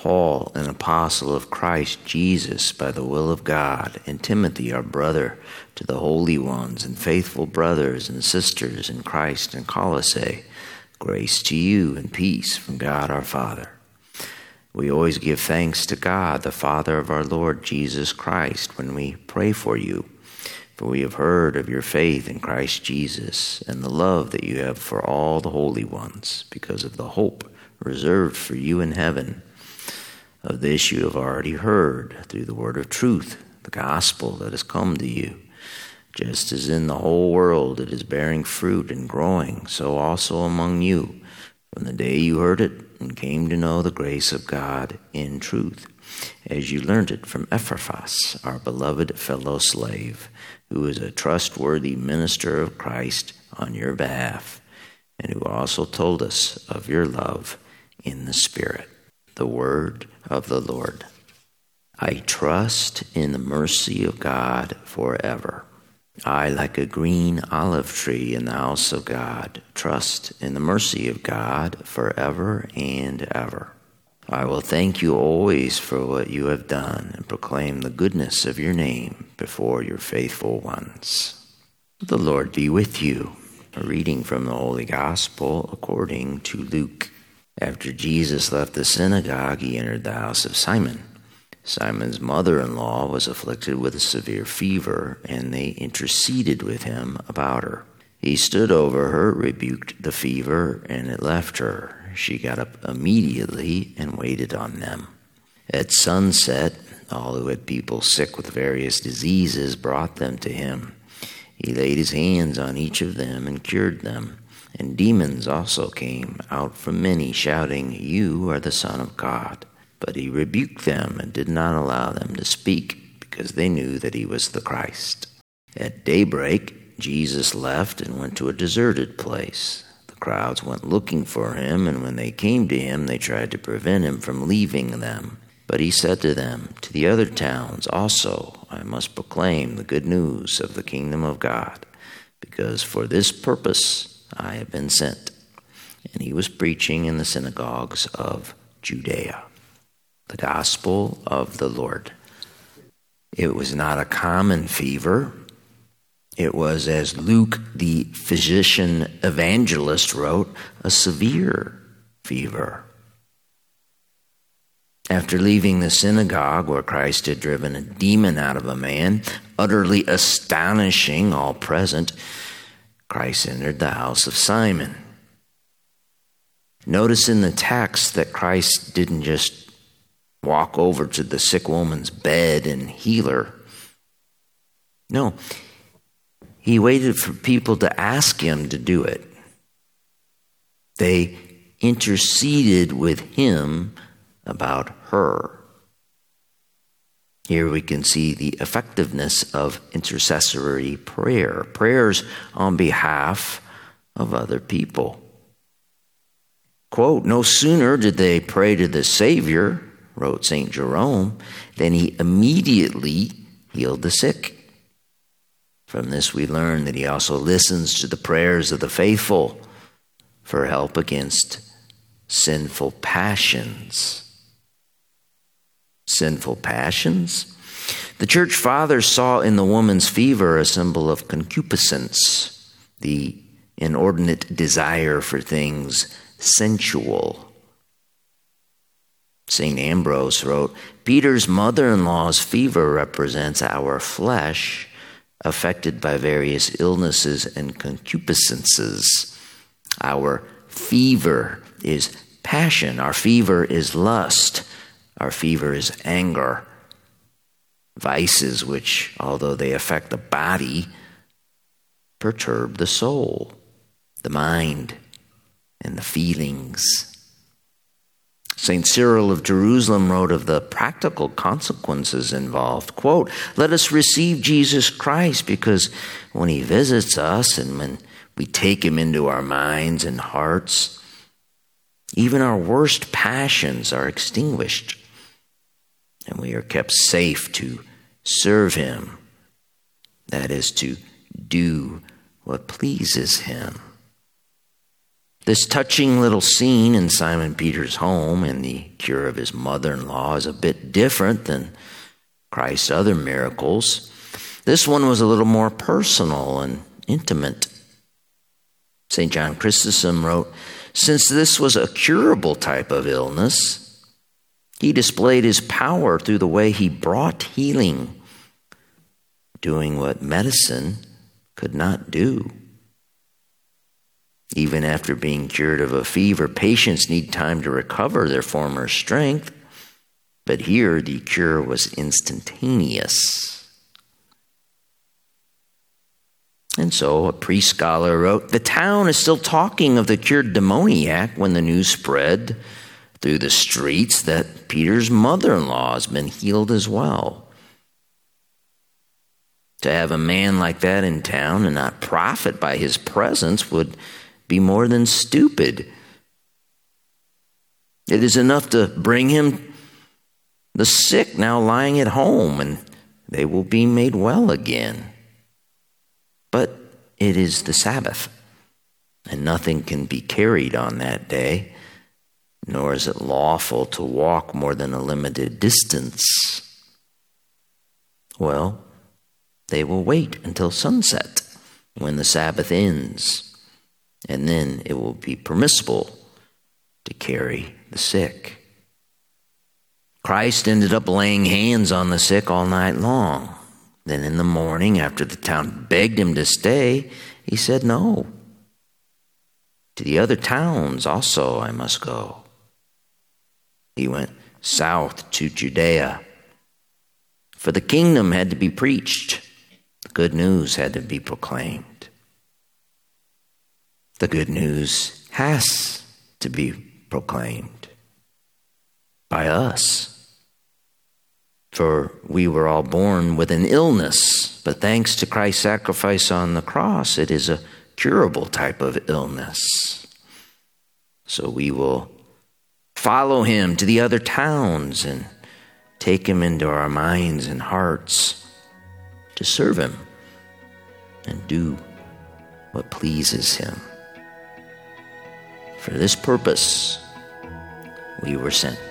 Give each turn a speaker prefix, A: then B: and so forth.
A: Paul, an apostle of Christ Jesus by the will of God, and Timothy, our brother, to the holy ones and faithful brothers and sisters in Christ in Colossae, grace to you and peace from God our Father. We always give thanks to God, the Father of our Lord Jesus Christ, when we pray for you. For we have heard of your faith in Christ Jesus and the love that you have for all the holy ones, because of the hope reserved for you in heaven. Of this you have already heard through the word of truth, the gospel that has come to you. Just as in the whole world it is bearing fruit and growing, so also among you, from the day you heard it and came to know the grace of God in truth, as you learned it from Epaphras, our beloved fellow slave, who is a trustworthy minister of Christ on your behalf, and who also told us of your love in the Spirit. The word of the Lord. I trust in the mercy of God forever. I, like a green olive tree in the house of God, trust in the mercy of God forever and ever. I will thank you always for what you have done and proclaim the goodness of your name before your faithful ones. The Lord be with you. A reading from the Holy Gospel according to Luke. After Jesus left the synagogue, he entered the house of Simon. Simon's mother in law was afflicted with a severe fever, and they interceded with him about her. He stood over her, rebuked the fever, and it left her. She got up immediately and waited on them. At sunset, all who had people sick with various diseases brought them to him. He laid his hands on each of them and cured them. And demons also came out from many, shouting, You are the Son of God. But he rebuked them and did not allow them to speak, because they knew that he was the Christ. At daybreak, Jesus left and went to a deserted place. The crowds went looking for him, and when they came to him, they tried to prevent him from leaving them. But he said to them, To the other towns also I must proclaim the good news of the kingdom of God, because for this purpose I have been sent. And he was preaching in the synagogues of Judea. The gospel of the Lord. It was not a common fever. It was, as Luke, the physician evangelist, wrote, a severe fever. After leaving the synagogue where Christ had driven a demon out of a man, utterly astonishing all present, Christ entered the house of Simon. Notice in the text that Christ didn't just walk over to the sick woman's bed and heal her. No, he waited for people to ask him to do it. They interceded with him about her. Here we can see the effectiveness of intercessory prayer, prayers on behalf of other people. Quote, no sooner did they pray to the Savior, wrote St. Jerome, than he immediately healed the sick. From this, we learn that he also listens to the prayers of the faithful for help against sinful passions sinful passions. The church fathers saw in the woman's fever a symbol of concupiscence, the inordinate desire for things sensual. St. Ambrose wrote Peter's mother in law's fever represents our flesh affected by various illnesses and concupiscences. Our fever is passion, our fever is lust. Our fever is anger. Vices, which, although they affect the body, perturb the soul, the mind, and the feelings. St. Cyril of Jerusalem wrote of the practical consequences involved. Quote, Let us receive Jesus Christ because when he visits us and when we take him into our minds and hearts, even our worst passions are extinguished and we are kept safe to serve him. That is, to do what pleases him. This touching little scene in Simon Peter's home and the cure of his mother in law is a bit different than Christ's other miracles. This one was a little more personal and intimate. St. John Chrysostom wrote Since this was a curable type of illness, he displayed his power through the way he brought healing, doing what medicine could not do. Even after being cured of a fever, patients need time to recover their former strength. But here, the cure was instantaneous. And so a priest scholar wrote The town is still talking of the cured demoniac when the news spread through the streets that Peter's mother in law has been healed as well. To have a man like that in town and not profit by his presence would be more than stupid. It is enough to bring him the sick now lying at home, and they will be made well again. But it is the Sabbath, and nothing can be carried on that day, nor is it lawful to walk more than a limited distance. Well, they will wait until sunset when the Sabbath ends and then it will be permissible to carry the sick. Christ ended up laying hands on the sick all night long. Then in the morning, after the town begged him to stay, he said, No. To the other towns also I must go. He went south to Judea. For the kingdom had to be preached, the good news had to be proclaimed. The good news has to be proclaimed by us. For we were all born with an illness, but thanks to Christ's sacrifice on the cross, it is a curable type of illness. So we will follow him to the other towns and take him into our minds and hearts to serve him and do what pleases him. For this purpose, we were sent.